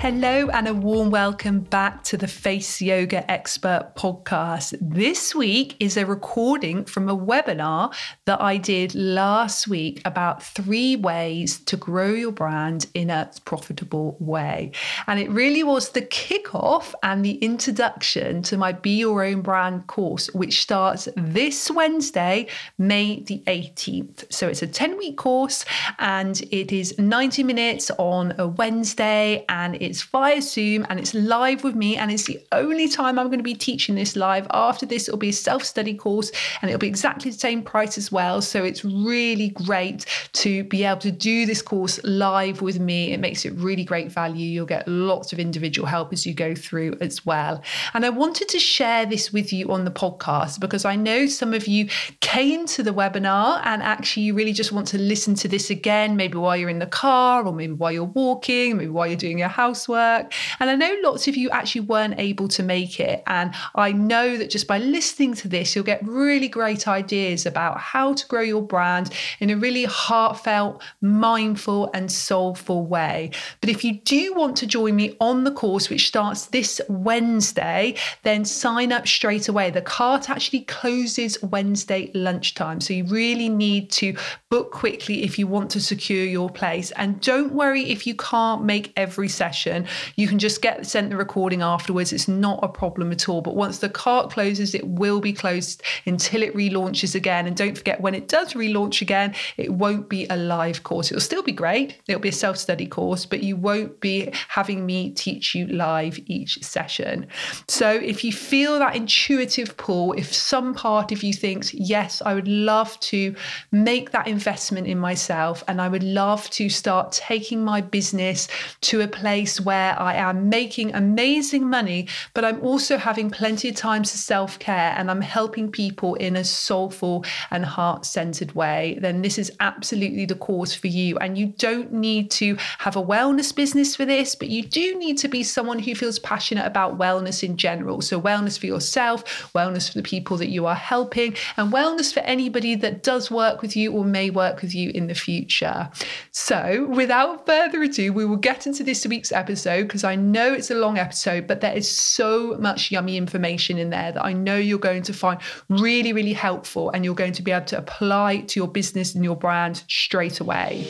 Hello, and a warm welcome back to the Face Yoga Expert podcast. This week is a recording from a webinar that I did last week about three ways to grow your brand in a profitable way. And it really was the kickoff and the introduction to my Be Your Own Brand course, which starts this Wednesday, May the 18th. So it's a 10 week course and it is 90 minutes on a Wednesday and it it's via Zoom and it's live with me. And it's the only time I'm going to be teaching this live. After this, it'll be a self study course and it'll be exactly the same price as well. So it's really great to be able to do this course live with me. It makes it really great value. You'll get lots of individual help as you go through as well. And I wanted to share this with you on the podcast because I know some of you came to the webinar and actually you really just want to listen to this again, maybe while you're in the car or maybe while you're walking, maybe while you're doing your house housework. And I know lots of you actually weren't able to make it. And I know that just by listening to this, you'll get really great ideas about how to grow your brand in a really heartfelt, mindful, and soulful way. But if you do want to join me on the course, which starts this Wednesday, then sign up straight away. The cart actually closes Wednesday lunchtime. So you really need to book quickly if you want to secure your place. And don't worry if you can't make every session session. You can just get sent the recording afterwards. It's not a problem at all. But once the cart closes, it will be closed until it relaunches again. And don't forget, when it does relaunch again, it won't be a live course. It'll still be great. It'll be a self study course, but you won't be having me teach you live each session. So if you feel that intuitive pull, if some part of you thinks, yes, I would love to make that investment in myself and I would love to start taking my business to a place where I am making amazing money, but I'm also having plenty of time to self care and I'm helping people in a soulful and heart centered way, then this is absolutely the course for you. And you don't need to have a wellness business for this, but you do need to be someone who feels passionate about wellness in general. So, wellness for yourself, wellness for the people that you are helping, and wellness for anybody that does work with you or may work with you in the future. So, without further ado, we will get into this week's episode because I know it's a long episode, but there is so much yummy information in there that I know you're going to find really, really helpful and you're going to be able to apply to your business and your brand straight away.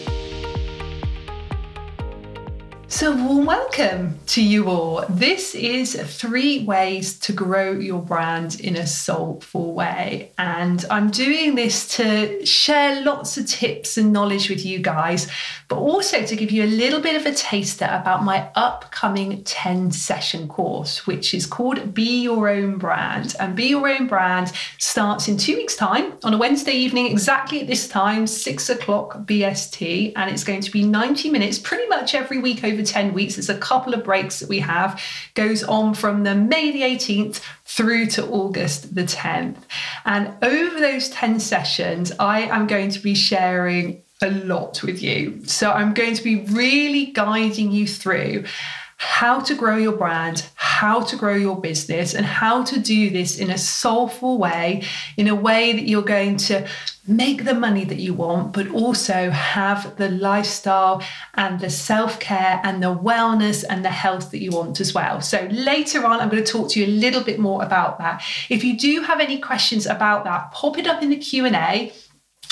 So, warm welcome to you all. This is three ways to grow your brand in a soulful way. And I'm doing this to share lots of tips and knowledge with you guys, but also to give you a little bit of a taster about my upcoming 10 session course, which is called Be Your Own Brand. And Be Your Own Brand starts in two weeks' time on a Wednesday evening, exactly at this time, six o'clock BST. And it's going to be 90 minutes pretty much every week over over 10 weeks. It's a couple of breaks that we have, goes on from the May the 18th through to August the 10th. And over those 10 sessions, I am going to be sharing a lot with you. So I'm going to be really guiding you through how to grow your brand, how to grow your business, and how to do this in a soulful way, in a way that you're going to make the money that you want, but also have the lifestyle and the self care and the wellness and the health that you want as well. So later on, I'm going to talk to you a little bit more about that. If you do have any questions about that, pop it up in the Q&A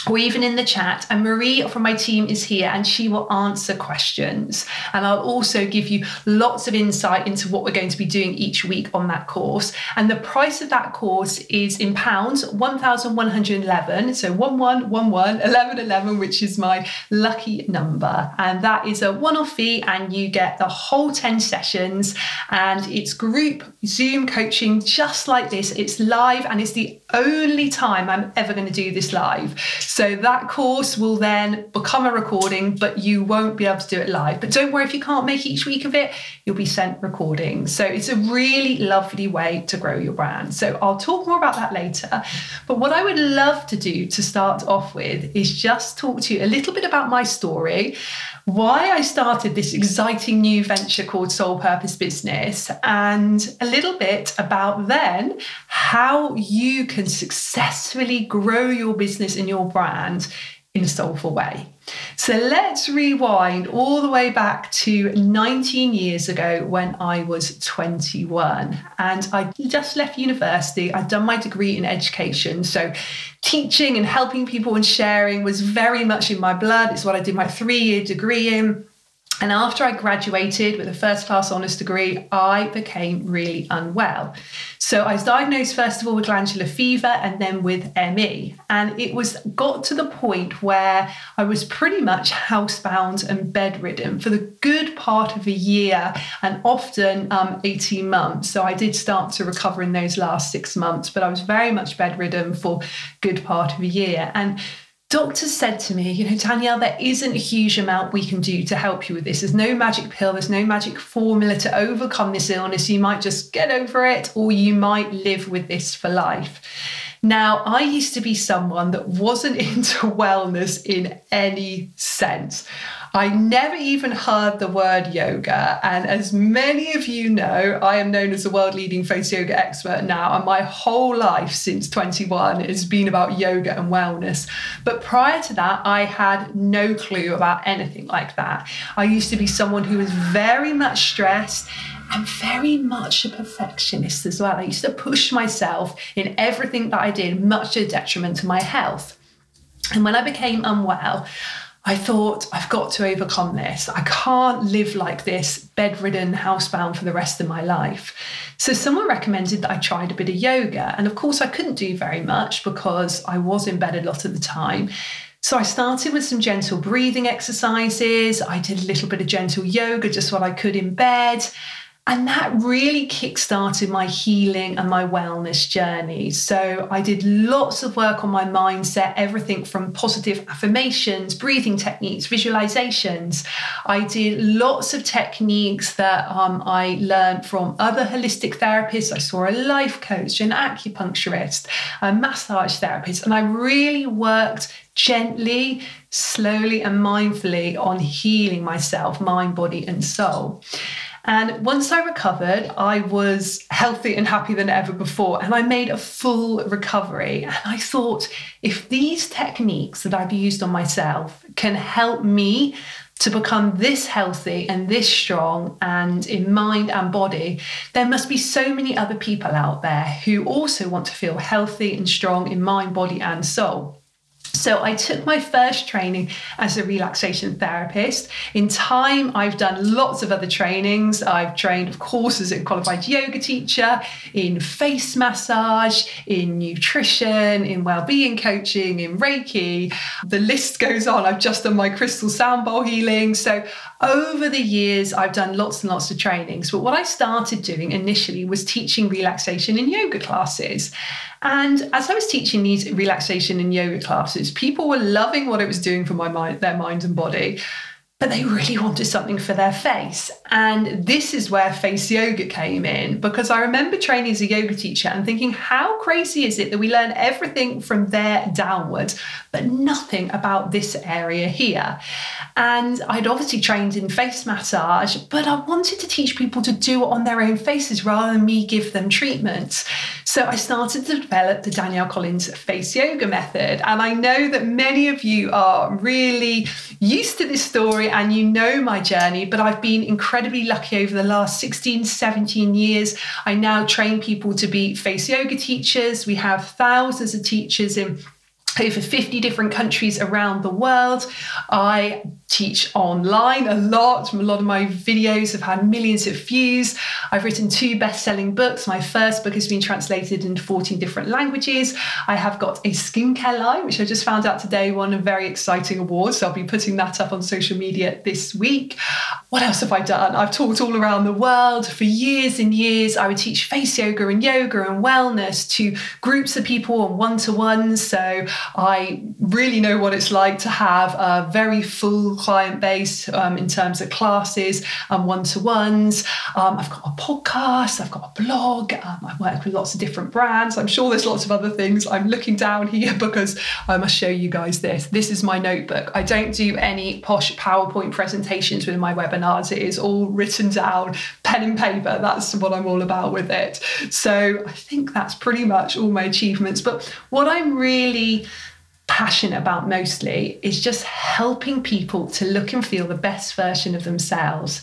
or even in the chat. And Marie from my team is here and she will answer questions. And I'll also give you lots of insight into what we're going to be doing each week on that course. And the price of that course is in pounds 1,111. So 1111, 1111, which is my lucky number. And that is a one off fee, and you get the whole 10 sessions. And it's group Zoom coaching just like this. It's live, and it's the only time I'm ever going to do this live. So that course will then become a recording, but you won't be able to do it live. But don't worry if you can't make each week of it, you'll be sent recordings. So it's a really lovely way to grow your brand. So I'll talk more about that later. But what I would love to do to start off with is just talk to you a little bit about my story, why I started this exciting new venture called Soul Purpose Business, and a little bit about then how you can successfully grow your business and your brand in a soulful way. So let's rewind all the way back to 19 years ago when I was 21 and I just left university. I'd done my degree in education. So teaching and helping people and sharing was very much in my blood. It's what I did my three year degree in. And after I graduated with a first class honours degree, I became really unwell. So I was diagnosed first of all with glandular fever and then with ME. And it was got to the point where I was pretty much housebound and bedridden for the good part of a year and often um, 18 months. So I did start to recover in those last six months, but I was very much bedridden for good part of a year. And doctors said to me, you know, Danielle, there isn't a huge amount we can do to help you with this. There's no magic pill, there's no magic formula to overcome this illness. You might just get over it or you might live with this for life. Now, I used to be someone that wasn't into wellness in any sense. I never even heard the word yoga. And as many of you know, I am known as a world leading face yoga expert now. And my whole life since 21 has been about yoga and wellness. But prior to that, I had no clue about anything like that. I used to be someone who was very much stressed and very much a perfectionist as well. I used to push myself in everything that I did, much to the detriment to my health. And when I became unwell, I thought, I've got to overcome this. I can't live like this, bedridden, housebound for the rest of my life. So, someone recommended that I tried a bit of yoga. And of course, I couldn't do very much because I was in bed a lot of the time. So, I started with some gentle breathing exercises. I did a little bit of gentle yoga, just what I could in bed. And that really kickstarted my healing and my wellness journey. So I did lots of work on my mindset, everything from positive affirmations, breathing techniques, visualizations. I did lots of techniques that um, I learned from other holistic therapists. I saw a life coach, an acupuncturist, a massage therapist, and I really worked gently, slowly, and mindfully on healing myself, mind, body, and soul. And once I recovered, I was healthy and happy than ever before. And I made a full recovery. And I thought, if these techniques that I've used on myself can help me to become this healthy and this strong and in mind and body, there must be so many other people out there who also want to feel healthy and strong in mind, body, and soul. So I took my first training as a relaxation therapist. In time, I've done lots of other trainings. I've trained, of course, as a qualified yoga teacher, in face massage, in nutrition, in well-being coaching, in Reiki. The list goes on. I've just done my crystal sound bowl healing. So over the years, I've done lots and lots of trainings. But what I started doing initially was teaching relaxation in yoga classes. And as I was teaching these relaxation and yoga classes, people were loving what it was doing for my mind, their mind and body but they really wanted something for their face. And this is where face yoga came in because I remember training as a yoga teacher and thinking, how crazy is it that we learn everything from there downwards, but nothing about this area here? And I'd obviously trained in face massage, but I wanted to teach people to do it on their own faces rather than me give them treatments. So I started to develop the Danielle Collins face yoga method. And I know that many of you are really used to this story and you know my journey, but I've been incredibly lucky over the last 16, 17 years. I now train people to be face yoga teachers. We have thousands of teachers in over 50 different countries around the world. I teach online a lot. A lot of my videos have had millions of views. I've written two best selling books. My first book has been translated into 14 different languages. I have got a skincare line, which I just found out today won a very exciting award. So I'll be putting that up on social media this week. What else have I done? I've talked all around the world for years and years. I would teach face yoga and yoga and wellness to groups of people and one to one. So I really know what it's like to have a very full client base um, in terms of classes and one to ones. Um, I've got a podcast, I've got a blog, um, I work with lots of different brands. I'm sure there's lots of other things. I'm looking down here because I must show you guys this. This is my notebook. I don't do any posh PowerPoint presentations with my webinars, it is all written down, pen and paper. That's what I'm all about with it. So I think that's pretty much all my achievements. But what I'm really passionate about mostly is just helping people to look and feel the best version of themselves.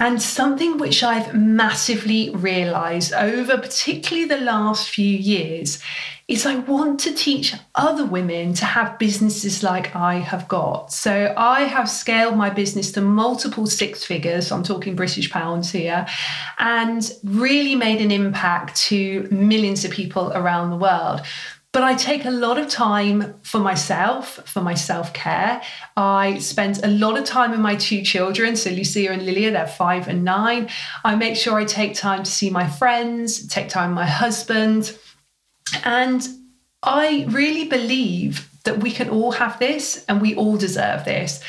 And something which I've massively realized over particularly the last few years is I want to teach other women to have businesses like I have got. So I have scaled my business to multiple six figures, I'm talking British pounds here, and really made an impact to millions of people around the world. But I take a lot of time for myself, for my self care. I spend a lot of time with my two children. So, Lucia and Lilia, they're five and nine. I make sure I take time to see my friends, take time with my husband. And I really believe that we can all have this and we all deserve this.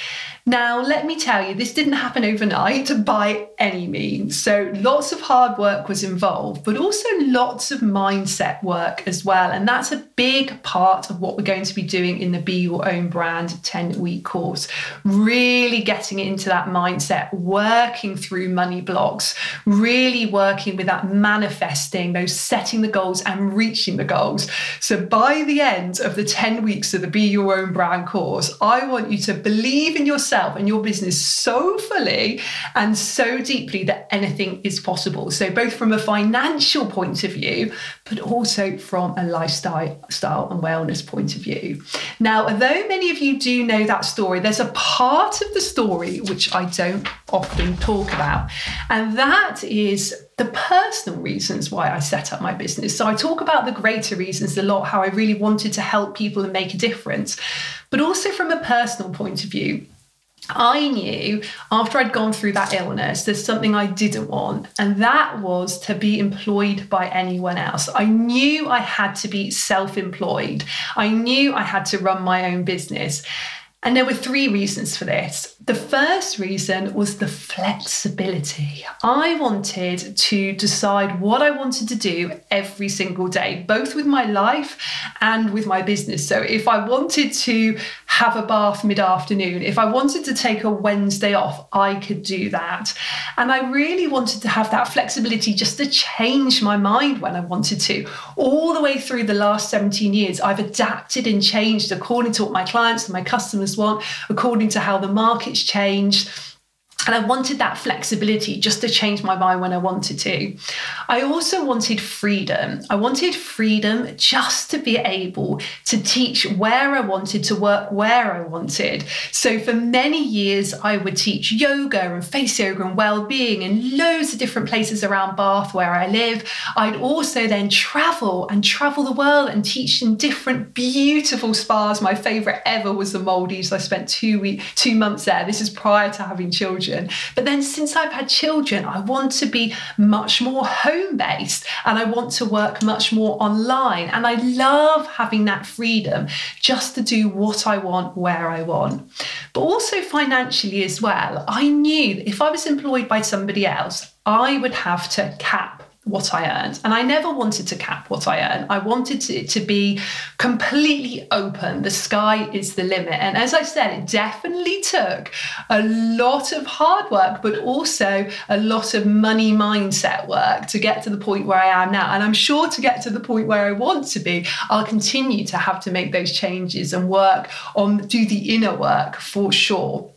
Now, let me tell you, this didn't happen overnight by any means. So, lots of hard work was involved, but also lots of mindset work as well. And that's a big part of what we're going to be doing in the Be Your Own Brand 10 week course. Really getting into that mindset, working through money blocks, really working with that manifesting, those setting the goals and reaching the goals. So, by the end of the 10 weeks of the Be Your Own Brand course, I want you to believe in yourself yourself and your business so fully and so deeply that anything is possible. So, both from a financial point of view, but also from a lifestyle style and wellness point of view. Now, although many of you do know that story, there's a part of the story which I don't often talk about, and that is the personal reasons why I set up my business. So I talk about the greater reasons a lot, how I really wanted to help people and make a difference, but also from a personal point of view. I knew after I'd gone through that illness, there's something I didn't want, and that was to be employed by anyone else. I knew I had to be self employed, I knew I had to run my own business. And there were three reasons for this. The first reason was the flexibility. I wanted to decide what I wanted to do every single day, both with my life and with my business. So if I wanted to have a bath mid afternoon, if I wanted to take a Wednesday off, I could do that. And I really wanted to have that flexibility just to change my mind when I wanted to. All the way through the last 17 years, I've adapted and changed according to what my clients and my customers want, according to how the market's changed and I wanted that flexibility just to change my mind when I wanted to. I also wanted freedom. I wanted freedom just to be able to teach where I wanted, to work where I wanted. So for many years, I would teach yoga and face yoga and well-being in loads of different places around Bath where I live. I'd also then travel and travel the world and teach in different beautiful spas. My favorite ever was the Maldives. I spent two weeks, two months there. This is prior to having children children. But then since I've had children, I want to be much more home based and I want to work much more online. And I love having that freedom just to do what I want where I want. But also financially as well, I knew if I was employed by somebody else, I would have to cap what I earned. And I never wanted to cap what I earned. I wanted it to be completely open. The sky is the limit. And as I said, it definitely took a lot of hard work, but also a lot of money mindset work to get to the point where I am now. And I'm sure to get to the point where I want to be, I'll continue to have to make those changes and work on, do the inner work for sure.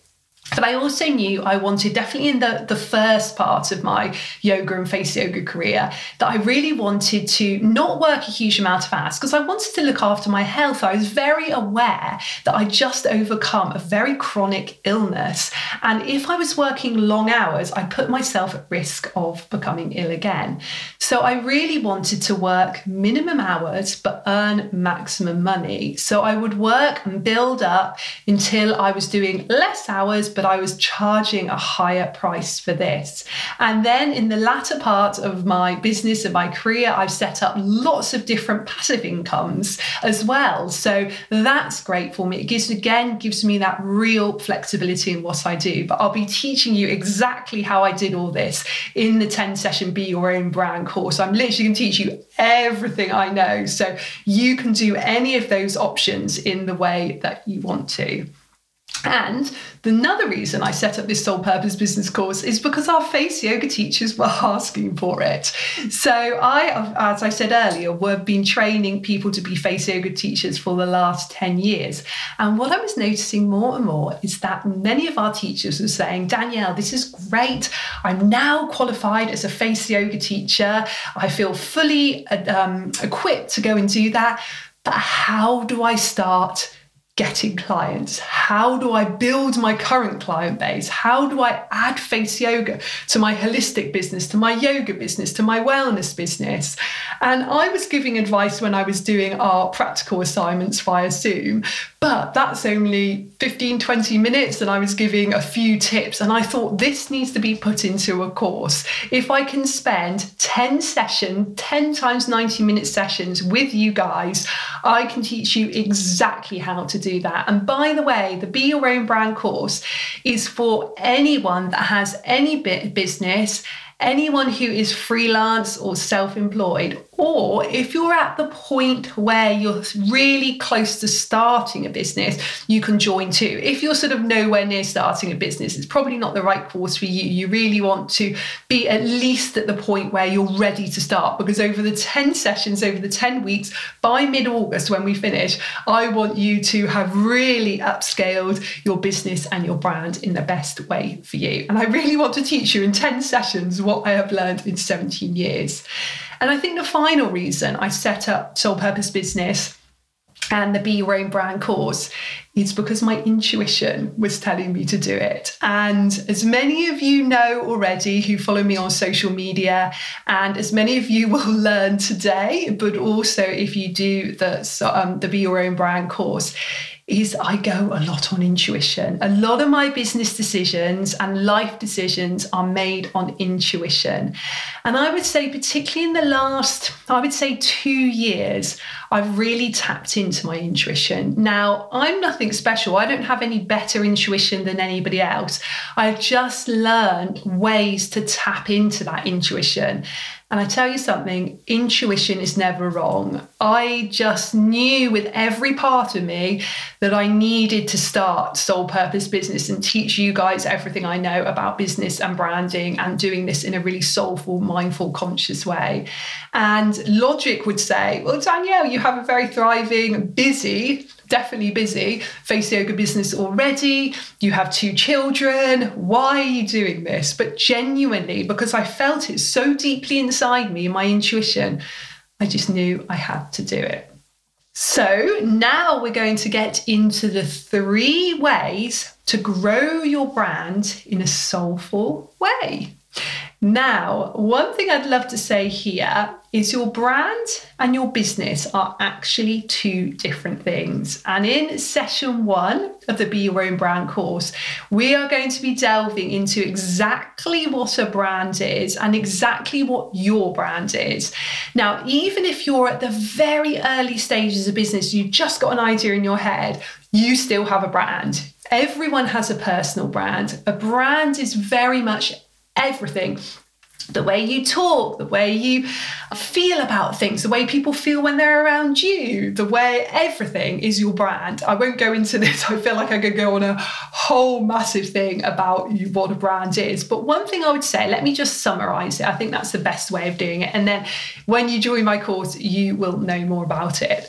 But I also knew I wanted, definitely in the, the first part of my yoga and face yoga career, that I really wanted to not work a huge amount of hours because I wanted to look after my health. I was very aware that I just overcome a very chronic illness. And if I was working long hours, I put myself at risk of becoming ill again. So I really wanted to work minimum hours but earn maximum money. So I would work and build up until I was doing less hours but I was charging a higher price for this. And then in the latter part of my business and my career, I've set up lots of different passive incomes as well. So that's great for me. It gives, again, gives me that real flexibility in what I do. But I'll be teaching you exactly how I did all this in the 10 session Be Your Own Brand course. I'm literally going to teach you everything I know. So you can do any of those options in the way that you want to. And another reason I set up this Soul Purpose Business course is because our face yoga teachers were asking for it. So I, as I said earlier, we've been training people to be face yoga teachers for the last 10 years. And what I was noticing more and more is that many of our teachers were saying, Danielle, this is great. I'm now qualified as a face yoga teacher. I feel fully um, equipped to go and do that. But how do I start getting clients? How do I build my current client base? How do I add face yoga to my holistic business, to my yoga business, to my wellness business? And I was giving advice when I was doing our practical assignments via Zoom, but that's only 15, 20 minutes, and I was giving a few tips. And I thought this needs to be put into a course. If I can spend 10 sessions, 10 times 90 minute sessions with you guys, I can teach you exactly how to do that. And by the way, the Be Your Own Brand course is for anyone that has any bit business anyone who is freelance or self employed, or if you're at the point where you're really close to starting a business, you can join too. If you're sort of nowhere near starting a business, it's probably not the right course for you. You really want to be at least at the point where you're ready to start because over the 10 sessions, over the 10 weeks, by mid August when we finish, I want you to have really upscaled your business and your brand in the best way for you. And I really want to teach you in 10 sessions what I have learned in 17 years. And I think the final reason I set up Soul Purpose Business and the Be Your Own Brand course is because my intuition was telling me to do it. And as many of you know already who follow me on social media, and as many of you will learn today, but also if you do the, um, the Be Your Own Brand course, is I go a lot on intuition. A lot of my business decisions and life decisions are made on intuition. And I would say, particularly in the last, I would say two years, I've really tapped into my intuition. Now, I'm nothing special. I don't have any better intuition than anybody else. I've just learned ways to tap into that intuition. And I tell you something, intuition is never wrong. I just knew with every part of me that I needed to start Soul Purpose Business and teach you guys everything I know about business and branding and doing this in a really soulful, mindful, conscious way. And logic would say, well, Danielle, you have a very thriving, busy, definitely busy face yoga business already. You have two children. Why are you doing this? But genuinely, because I felt it so deeply inside me, my intuition, I just knew I had to do it. So now we're going to get into the three ways to grow your brand in a soulful way. Now, one thing I'd love to say here is your brand and your business are actually two different things. And in session one of the Be Your Own Brand course, we are going to be delving into exactly what a brand is and exactly what your brand is. Now, even if you're at the very early stages of business, you've just got an idea in your head, you still have a brand. Everyone has a personal brand. A brand is very much everything the way you talk, the way you feel about things, the way people feel when they're around you, the way everything is your brand. I won't go into this. I feel like I could go on a whole massive thing about what a brand is. But one thing I would say, let me just summarize it. I think that's the best way of doing it. And then when you join my course, you will know more about it.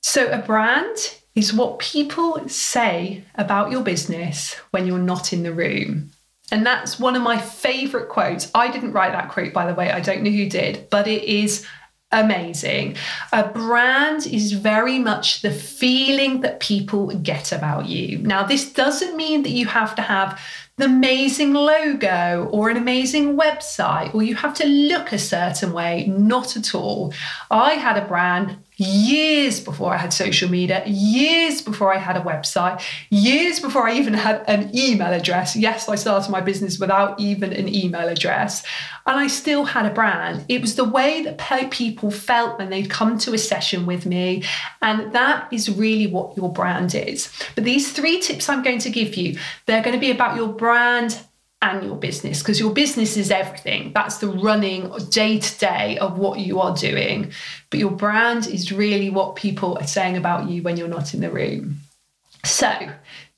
So, a brand is what people say about your business when you're not in the room. And that's one of my favorite quotes. I didn't write that quote, by the way. I don't know who did, but it is amazing. A brand is very much the feeling that people get about you. Now, this doesn't mean that you have to have the amazing logo or an amazing website or you have to look a certain way. Not at all. I had a brand years before I had social media, years before I had a website, years before I even had an email address. Yes, I started my business without even an email address, and I still had a brand. It was the way that people felt when they'd come to a session with me, and that is really what your brand is. But these three tips I'm going to give you, they're going to be about your brand and your business because your business is everything. That's the running day to day of what you are doing. But your brand is really what people are saying about you when you're not in the room. So,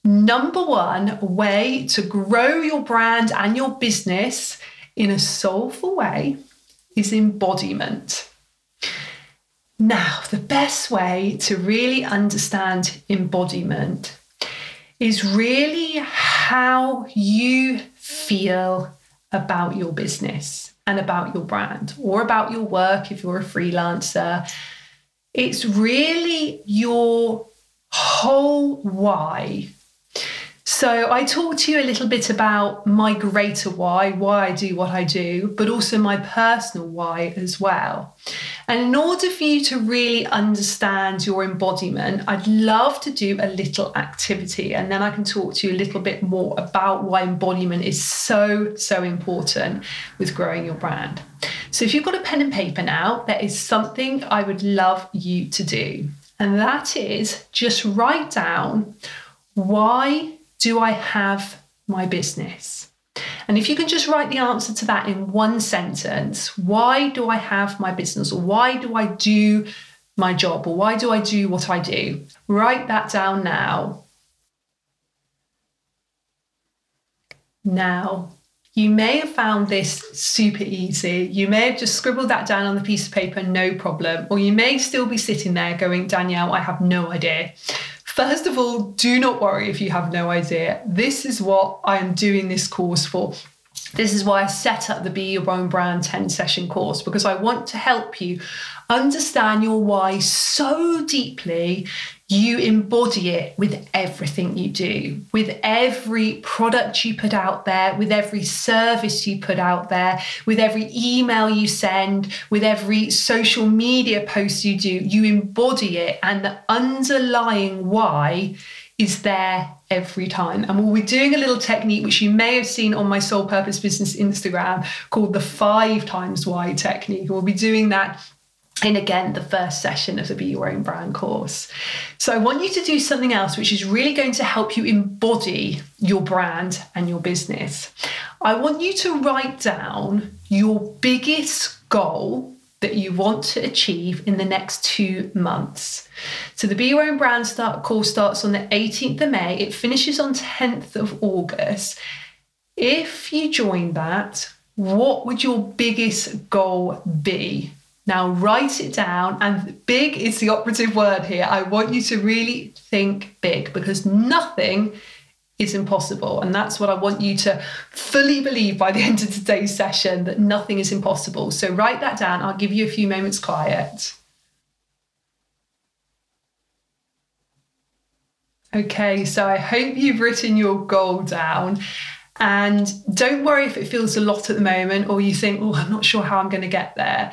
number one way to grow your brand and your business in a soulful way is embodiment. Now, the best way to really understand embodiment is really how you feel about your business and about your brand or about your work if you're a freelancer. It's really your whole why so, I talked to you a little bit about my greater why, why I do what I do, but also my personal why as well. And in order for you to really understand your embodiment, I'd love to do a little activity and then I can talk to you a little bit more about why embodiment is so, so important with growing your brand. So, if you've got a pen and paper now, there is something I would love you to do, and that is just write down why do I have my business? And if you can just write the answer to that in one sentence, why do I have my business? Or why do I do my job? Or why do I do what I do? Write that down now. Now, you may have found this super easy. You may have just scribbled that down on the piece of paper, no problem. Or you may still be sitting there going, Danielle, I have no idea. First of all, do not worry if you have no idea. This is what I am doing this course for. This is why I set up the Be Your Own Brand 10 session course because I want to help you understand your why so deeply you embody it with everything you do, with every product you put out there, with every service you put out there, with every email you send, with every social media post you do. You embody it, and the underlying why is there every time. And we'll be doing a little technique which you may have seen on my Soul Purpose Business Instagram called the five times why technique. We'll be doing that in again the first session of the Be Your Own Brand course. So I want you to do something else which is really going to help you embody your brand and your business. I want you to write down your biggest goal that you want to achieve in the next two months. So the Be Your Own Brand start course starts on the 18th of May. It finishes on 10th of August. If you join that, what would your biggest goal be? Now, write it down, and big is the operative word here. I want you to really think big because nothing is impossible. And that's what I want you to fully believe by the end of today's session that nothing is impossible. So, write that down. I'll give you a few moments quiet. Okay, so I hope you've written your goal down. And don't worry if it feels a lot at the moment or you think, oh, I'm not sure how I'm going to get there.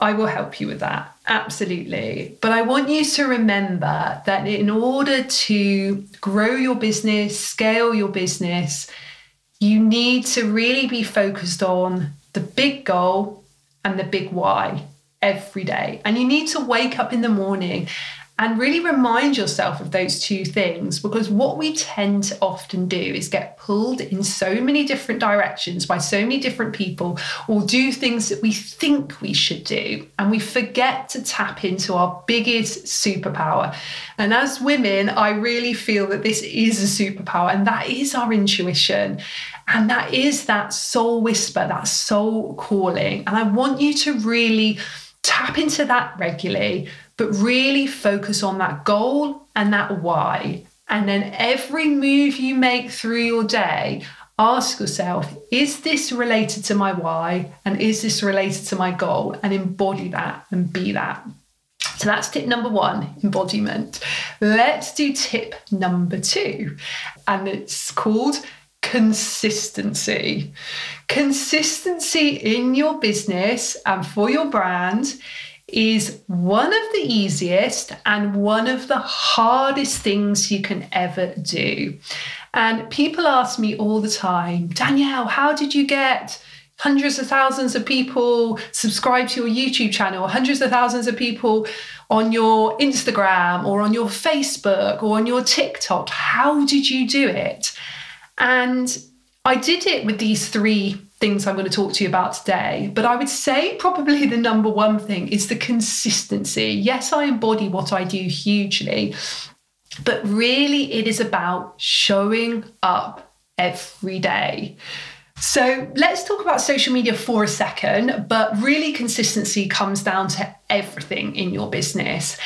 I will help you with that. Absolutely. But I want you to remember that in order to grow your business, scale your business, you need to really be focused on the big goal and the big why every day. And you need to wake up in the morning and really remind yourself of those two things because what we tend to often do is get pulled in so many different directions by so many different people or do things that we think we should do and we forget to tap into our biggest superpower. And as women i really feel that this is a superpower and that is our intuition and that is that soul whisper that soul calling. And i want you to really tap into that regularly but really focus on that goal and that why. And then every move you make through your day, ask yourself, is this related to my why? And is this related to my goal? And embody that and be that. So that's tip number one embodiment. Let's do tip number two, and it's called consistency. Consistency in your business and for your brand is one of the easiest and one of the hardest things you can ever do. And people ask me all the time, Danielle, how did you get hundreds of thousands of people subscribe to your YouTube channel, hundreds of thousands of people on your Instagram or on your Facebook or on your TikTok? How did you do it? And I did it with these three things I'm going to talk to you about today. But I would say probably the number one thing is the consistency. Yes, I embody what I do hugely. But really, it is about showing up every day. So let's talk about social media for a second, but really, consistency comes down to everything in your business.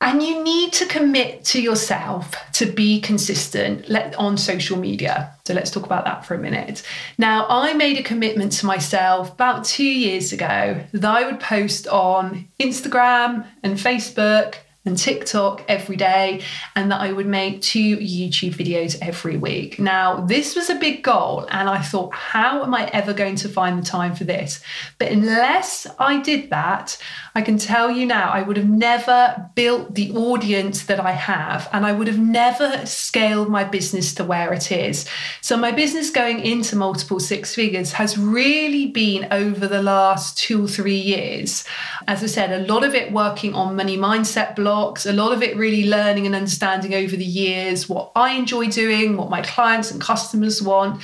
And you need to commit to yourself to be consistent on social media. So let's talk about that for a minute. Now, I made a commitment to myself about two years ago that I would post on Instagram and Facebook and TikTok every day, and that I would make two YouTube videos every week. Now, this was a big goal, and I thought, how am I ever going to find the time for this? But unless I did that, I can tell you now, I would have never built the audience that I have, and I would have never scaled my business to where it is. So, my business going into multiple six figures has really been over the last two or three years. As I said, a lot of it working on money mindset blocks a lot of it really learning and understanding over the years what I enjoy doing, what my clients and customers want.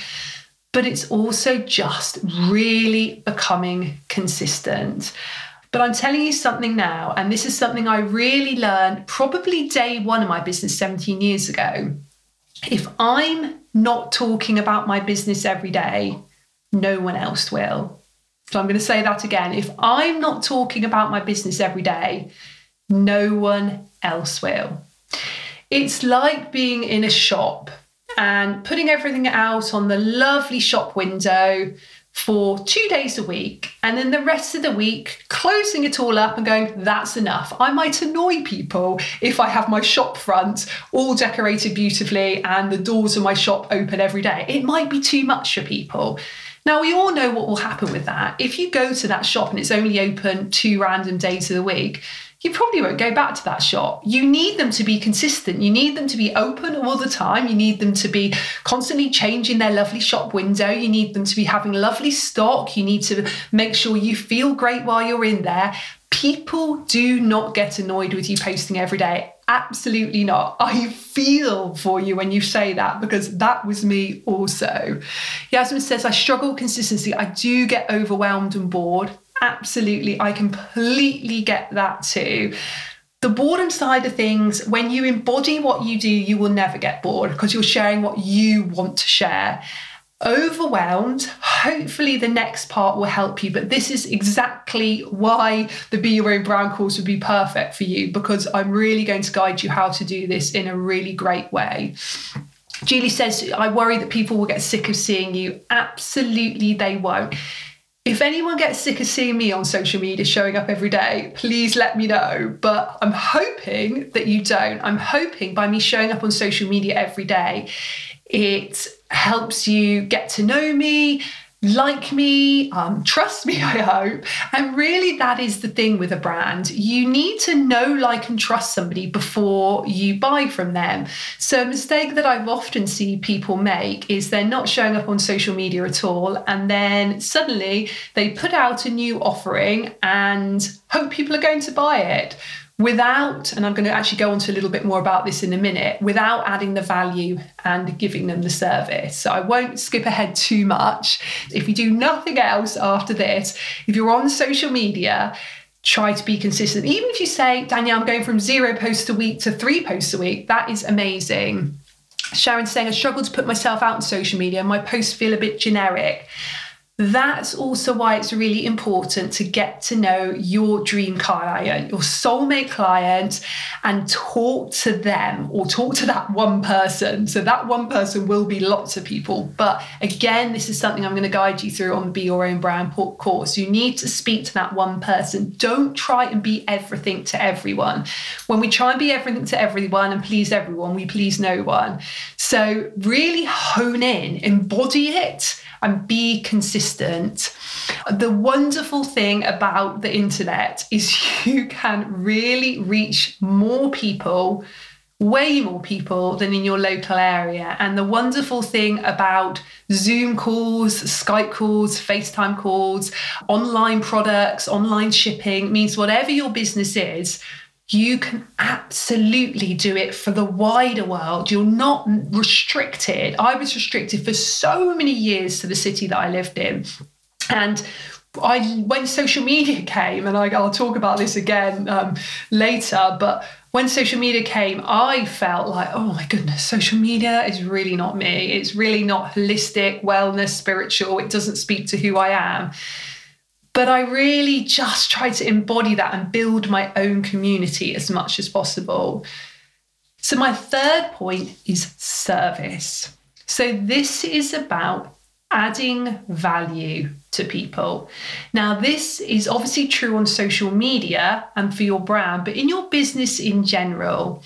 But it's also just really becoming consistent. But I'm telling you something now, and this is something I really learned probably day one of my business 17 years ago. If I'm not talking about my business every day, no one else will. So I'm going to say that again. If I'm not talking about my business every day, no one else will. It's like being in a shop and putting everything out on the lovely shop window for two days a week, and then the rest of the week closing it all up and going, that's enough. I might annoy people if I have my shop front all decorated beautifully and the doors of my shop open every day. It might be too much for people. Now, we all know what will happen with that. If you go to that shop and it's only open two random days of the week, you probably won't go back to that shop. You need them to be consistent. You need them to be open all the time. You need them to be constantly changing their lovely shop window. You need them to be having lovely stock. You need to make sure you feel great while you're in there. People do not get annoyed with you posting every day. Absolutely not. I feel for you when you say that because that was me also. Yasmin says, I struggle with consistency. I do get overwhelmed and bored absolutely, I completely get that too. The boredom side of things, when you embody what you do, you will never get bored because you're sharing what you want to share. Overwhelmed, hopefully, the next part will help you. But this is exactly why the Be Your Own Brand course would be perfect for you because I'm really going to guide you how to do this in a really great way. Julie says, I worry that people will get sick of seeing you. Absolutely, they won't. If anyone gets sick of seeing me on social media showing up every day, please let me know. But I'm hoping that you don't. I'm hoping by me showing up on social media every day, it helps you get to know me, like me, um, trust me, I hope. And really, that is the thing with a brand. You need to know, like, and trust somebody before you buy from them. So, a mistake that I've often see people make is they're not showing up on social media at all. And then suddenly they put out a new offering and hope people are going to buy it without, and I'm going to actually go on to a little bit more about this in a minute, without adding the value and giving them the service. So I won't skip ahead too much. If you do nothing else after this, if you're on social media, try to be consistent. Even if you say, Danielle, I'm going from zero posts a week to three posts a week, that is amazing. Sharon's saying, I struggle to put myself out on social media. My posts feel a bit generic. That's also why it's really important to get to know your dream client, your soulmate client, and talk to them or talk to that one person. So, that one person will be lots of people. But again, this is something I'm going to guide you through on the Be Your Own Brand course. You need to speak to that one person. Don't try and be everything to everyone. When we try and be everything to everyone and please everyone, we please no one. So, really hone in, embody it and be consistent. The wonderful thing about the internet is you can really reach more people way more people than in your local area. And the wonderful thing about Zoom calls, Skype calls, FaceTime calls, online products, online shipping means whatever your business is, you can absolutely do it for the wider world. You're not restricted. I was restricted for so many years to the city that I lived in. And I when social media came, and I, will talk about this again um, later, but when social media came, I felt like, oh my goodness, social media is really not me. It's really not holistic, wellness, spiritual. It doesn't speak to who I am. But I really just try to embody that and build my own community as much as possible. So, my third point is service. So, this is about adding value to people. Now, this is obviously true on social media and for your brand, but in your business in general,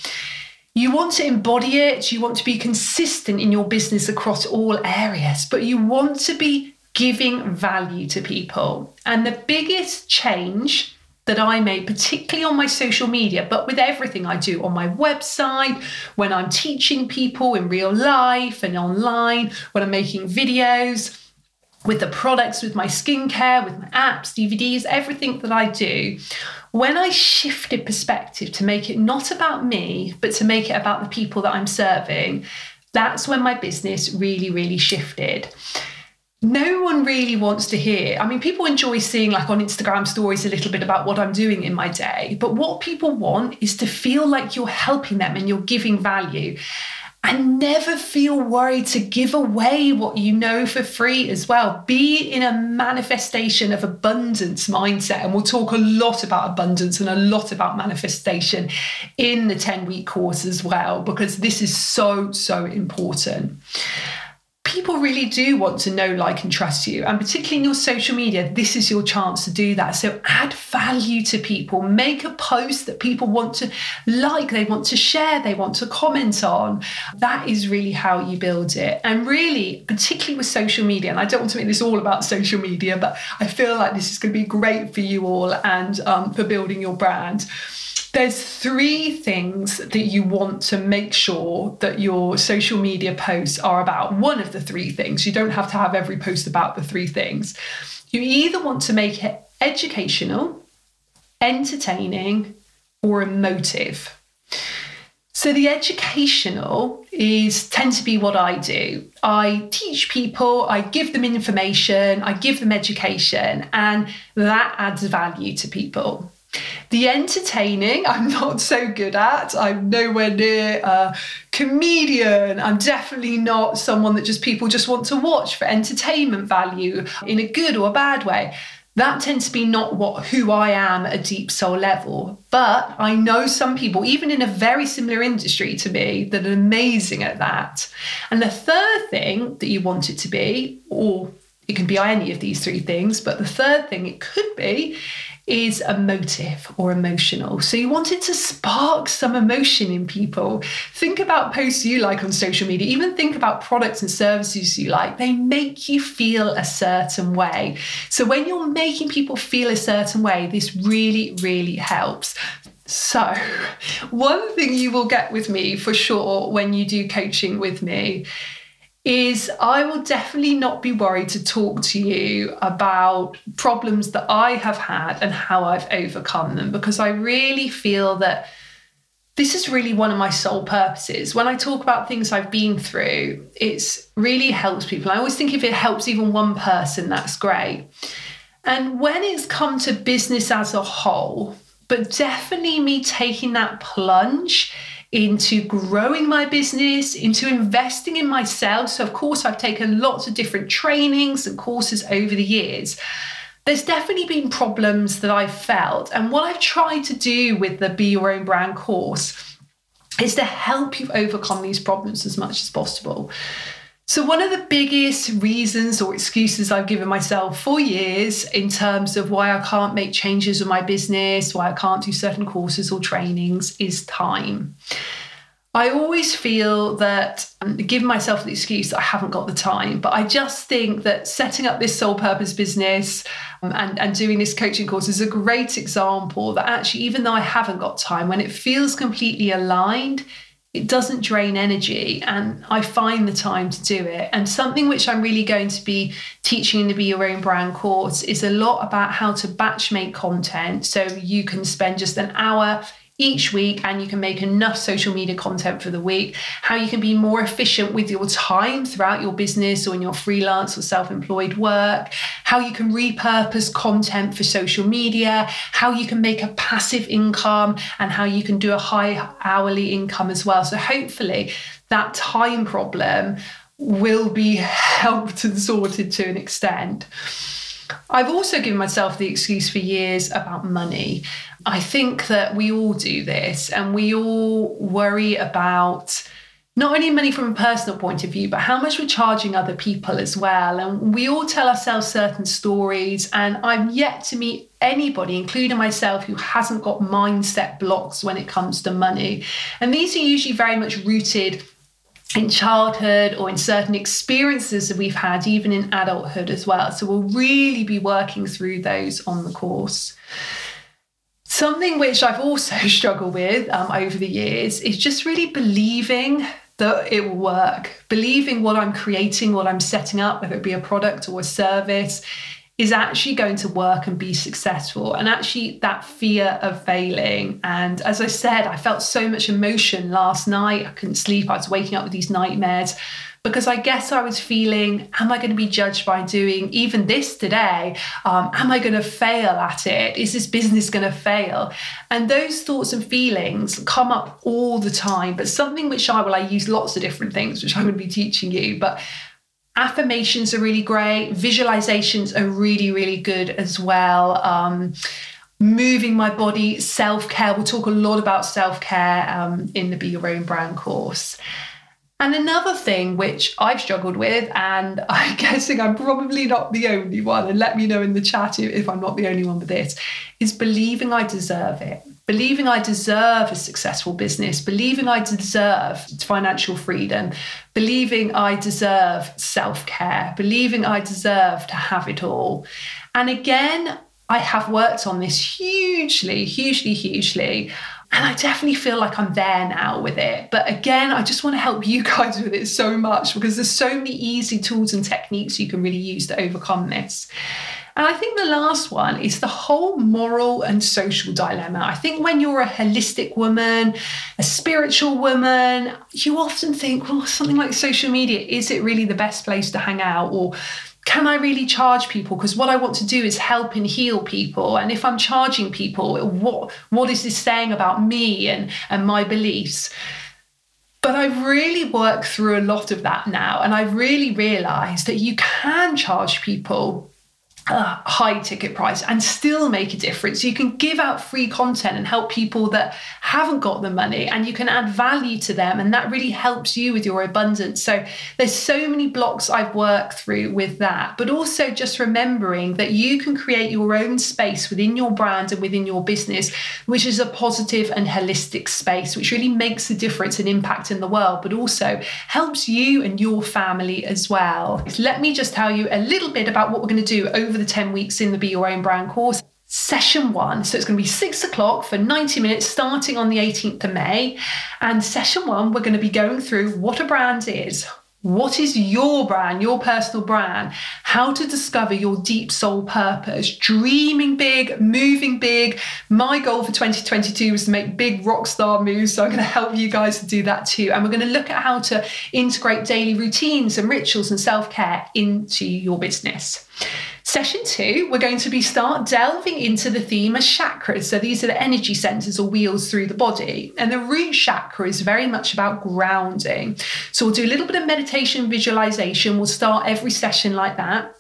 you want to embody it, you want to be consistent in your business across all areas, but you want to be giving value to people. And the biggest change that I made, particularly on my social media, but with everything I do on my website, when I'm teaching people in real life and online, when I'm making videos, with the products, with my skincare, with my apps, DVDs, everything that I do. When I shifted perspective to make it not about me, but to make it about the people that I'm serving, that's when my business really, really shifted no one really wants to hear. I mean, people enjoy seeing, like on Instagram stories, a little bit about what I'm doing in my day. But what people want is to feel like you're helping them and you're giving value. And never feel worried to give away what you know for free as well. Be in a manifestation of abundance mindset. And we'll talk a lot about abundance and a lot about manifestation in the 10 week course as well, because this is so, so important people really do want to know, like, and trust you. And particularly in your social media, this is your chance to do that. So add value to people, make a post that people want to like, they want to share, they want to comment on. That is really how you build it. And really, particularly with social media, and I don't want to make this all about social media, but I feel like this is going to be great for you all and um, for building your brand there's three things that you want to make sure that your social media posts are about. One of the three things. You don't have to have every post about the three things. You either want to make it educational, entertaining, or emotive. So the educational is tend to be what I do. I teach people, I give them information, I give them education, and that adds value to people. The entertaining, I'm not so good at. I'm nowhere near a comedian. I'm definitely not someone that just people just want to watch for entertainment value in a good or a bad way. That tends to be not what who I am at a deep soul level. But I know some people, even in a very similar industry to me, that are amazing at that. And the third thing that you want it to be, or it can be any of these three things, but the third thing it could be is emotive or emotional. So you wanted to spark some emotion in people. Think about posts you like on social media, even think about products and services you like. They make you feel a certain way. So when you're making people feel a certain way, this really, really helps. So, one thing you will get with me for sure when you do coaching with me is I will definitely not be worried to talk to you about problems that I have had and how I've overcome them because I really feel that this is really one of my soul purposes. When I talk about things I've been through, it's really helps people. I always think if it helps even one person, that's great. And when it's come to business as a whole, but definitely me taking that plunge into growing my business, into investing in myself. So, of course, I've taken lots of different trainings and courses over the years. There's definitely been problems that I've felt. And what I've tried to do with the Be Your Own Brand course is to help you overcome these problems as much as possible. So, one of the biggest reasons or excuses I've given myself for years in terms of why I can't make changes in my business, why I can't do certain courses or trainings is time. I always feel that um, give myself the excuse that I haven't got the time, but I just think that setting up this Soul Purpose Business um, and, and doing this coaching course is a great example that actually, even though I haven't got time, when it feels completely aligned, it doesn't drain energy and I find the time to do it. And something which I'm really going to be teaching in the Be Your Own Brand course is a lot about how to batch make content so you can spend just an hour each week and you can make enough social media content for the week, how you can be more efficient with your time throughout your business or in your freelance or self employed work, how you can repurpose content for social media, how you can make a passive income, and how you can do a high hourly income as well. So, hopefully, that time problem will be helped and sorted to an extent. I've also given myself the excuse for years about money. I think that we all do this and we all worry about not only money from a personal point of view, but how much we're charging other people as well. And we all tell ourselves certain stories. And I'm yet to meet anybody, including myself, who hasn't got mindset blocks when it comes to money. And these are usually very much rooted in childhood or in certain experiences that we've had, even in adulthood as well. So we'll really be working through those on the course. Something which I've also struggled with um, over the years is just really believing that it will work, believing what I'm creating, what I'm setting up, whether it be a product or a service, is actually going to work and be successful. And actually, that fear of failing. And as I said, I felt so much emotion last night. I couldn't sleep. I was waking up with these nightmares because I guess I was feeling, am I going to be judged by doing even this today? Um, am I going to fail at it? Is this business going to fail? And those thoughts and feelings come up all the time. But something which I will, I use lots of different things, which I'm going to be teaching you. But affirmations are really great visualizations are really really good as well um, moving my body self-care we'll talk a lot about self-care um, in the be your own brand course and another thing which I've struggled with, and I'm guessing I'm probably not the only one, and let me know in the chat if I'm not the only one with this, is believing I deserve it believing I deserve a successful business, believing I deserve financial freedom, believing I deserve self care, believing I deserve to have it all. And again, I have worked on this hugely, hugely, hugely. And I definitely feel like I'm there now with it. But again, I just want to help you guys with it so much because there's so many easy tools and techniques you can really use to overcome this. And I think the last one is the whole moral and social dilemma. I think when you're a holistic woman, a spiritual woman, you often think, well, something like social media, is it really the best place to hang out? Or can I really charge people? Because what I want to do is help and heal people. And if I'm charging people, what what is this saying about me and, and my beliefs? But I've really worked through a lot of that now. And I've really realized that you can charge people a high ticket price and still make a difference. You can give out free content and help people that haven't got the money and you can add value to them and that really helps you with your abundance. So there's so many blocks I've worked through with that, but also just remembering that you can create your own space within your brand and within your business, which is a positive and holistic space, which really makes a difference and impact in the world, but also helps you and your family as well. Let me just tell you a little bit about what we're going to do over the 10 weeks in the Be Your Own Brand course. Session one, so it's going to be six o'clock for 90 minutes starting on the 18th of May. And session one, we're going to be going through what a brand is, what is your brand, your personal brand? How to discover your deep soul purpose, dreaming big, moving big. My goal for 2022 was to make big rock star moves. So I'm going to help you guys to do that too. And we're going to look at how to integrate daily routines and rituals and self care into your business. Session two, we're going to be start delving into the theme of chakras. So these are the energy centers or wheels through the body. And the root chakra is very much about grounding. So we'll do a little bit of meditation visualization. We'll start every session like that.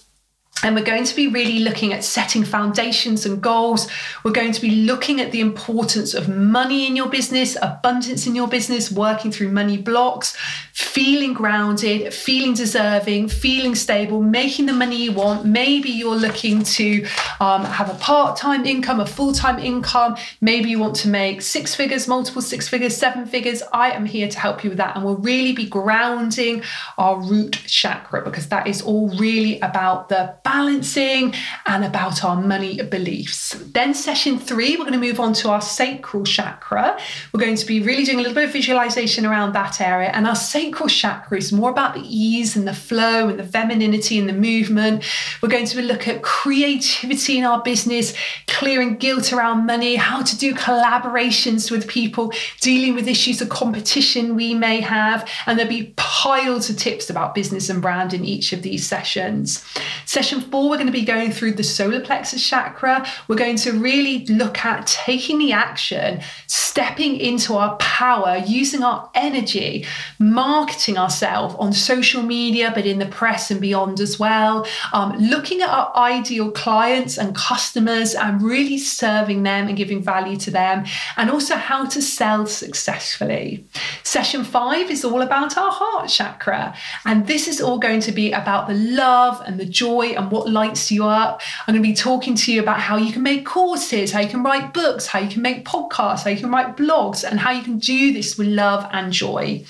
And we're going to be really looking at setting foundations and goals. We're going to be looking at the importance of money in your business, abundance in your business, working through money blocks, feeling grounded, feeling deserving, feeling stable, making the money you want. Maybe you're looking to um, have a part time income, a full time income. Maybe you want to make six figures, multiple six figures, seven figures. I am here to help you with that. And we'll really be grounding our root chakra because that is all really about the balancing, and about our money beliefs. Then, session three, we're going to move on to our sacral chakra. We're going to be really doing a little bit of visualization around that area. And our sacral chakra is more about the ease and the flow and the femininity and the movement. We're going to look at creativity in our business, clearing guilt around money, how to do collaborations with people, dealing with issues of competition we may have. And there'll be piles of tips about business and brand in each of these sessions. Session four, we're going to be going through the solar plexus chakra. We're going to really look at taking the action, stepping into our power, using our energy, marketing ourselves on social media, but in the press and beyond as well, um, looking at our ideal clients and customers and really serving them and giving value to them, and also how to sell successfully. Session five is all about our heart chakra, and this is all going to be about the love and the joy and what lights you up. I'm going to be talking to you about how you can make courses, how you can write books, how you can make podcasts, how you can write blogs, and how you can do this with love and joy.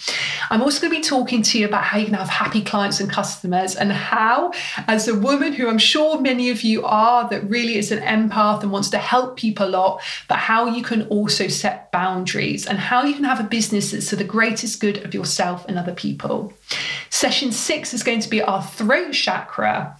I'm also going to be talking to you about how you can have happy clients and customers, and how, as a woman who I'm sure many of you are, that really is an empath and wants to help people a lot, but how you can also set boundaries and how you can have a business that's to the greatest good of yourself and other people. Session six is going to be our throat chakra.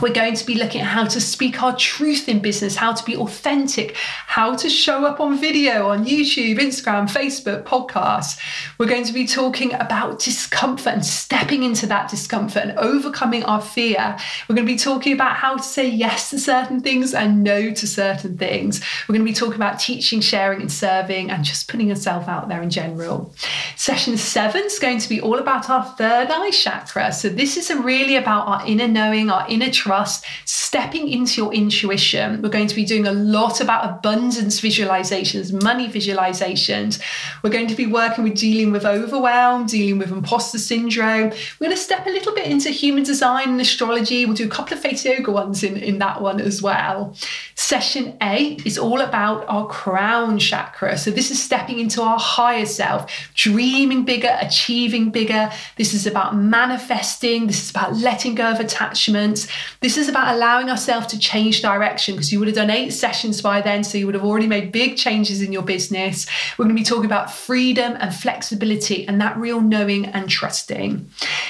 We're going to be looking at how to speak our truth in business, how to be authentic, how to show up on video on YouTube, Instagram, Facebook, podcasts. We're going to be talking about discomfort and stepping into that discomfort and overcoming our fear. We're going to be talking about how to say yes to certain things and no to certain things. We're going to be talking about teaching, sharing, and serving, and just putting yourself out there in general. Session seven is going to be all about our third eye chakra. So, this is really about our inner knowing, our inner trust, stepping into your intuition. We're going to be doing a lot about abundance visualizations, money visualizations. We're going to be working with dealing with overwhelm, dealing with imposter syndrome. We're going to step a little bit into human design and astrology. We'll do a couple of face yoga ones in, in that one as well. Session eight is all about our crown chakra. So, this is stepping into our higher self, dreaming bigger, achieving bigger. This is about manifesting. This is about letting go of attachments. This is about allowing ourselves to change direction because you would have done eight sessions by then, so you would have already made big changes in your business. We're going to be talking about freedom and flexibility and that real knowing and trusting.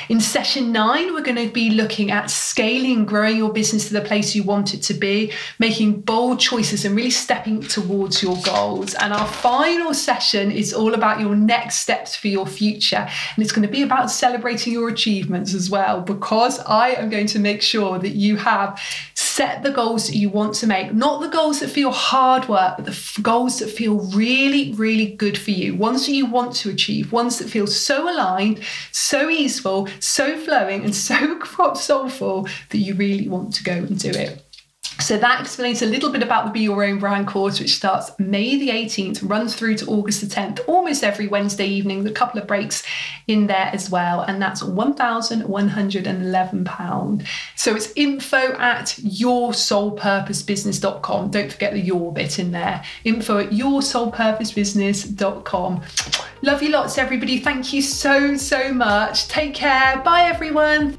In session nine, we're going to be looking at scaling, and growing your business to the place you want it to be, making bold choices and really stepping towards your goals. And our final session is all about your next steps for your future. And it's going to be about celebrating your achievements as well, because I am going to make sure that you have set the goals that you want to make, not the goals that feel hard work, but the f- goals that feel really, really good for you, ones that you want to achieve, ones that feel so aligned, so easeful, so flowing, and so soulful that you really want to go and do it. So that explains a little bit about the Be Your Own Brand course, which starts May the 18th, runs through to August the 10th, almost every Wednesday evening, a couple of breaks in there as well. And that's £1,111. So it's info at yoursoulpurposebusiness.com. Don't forget the your bit in there. Info at yoursoulpurposebusiness.com. Love you lots, everybody. Thank you so, so much. Take care. Bye, everyone.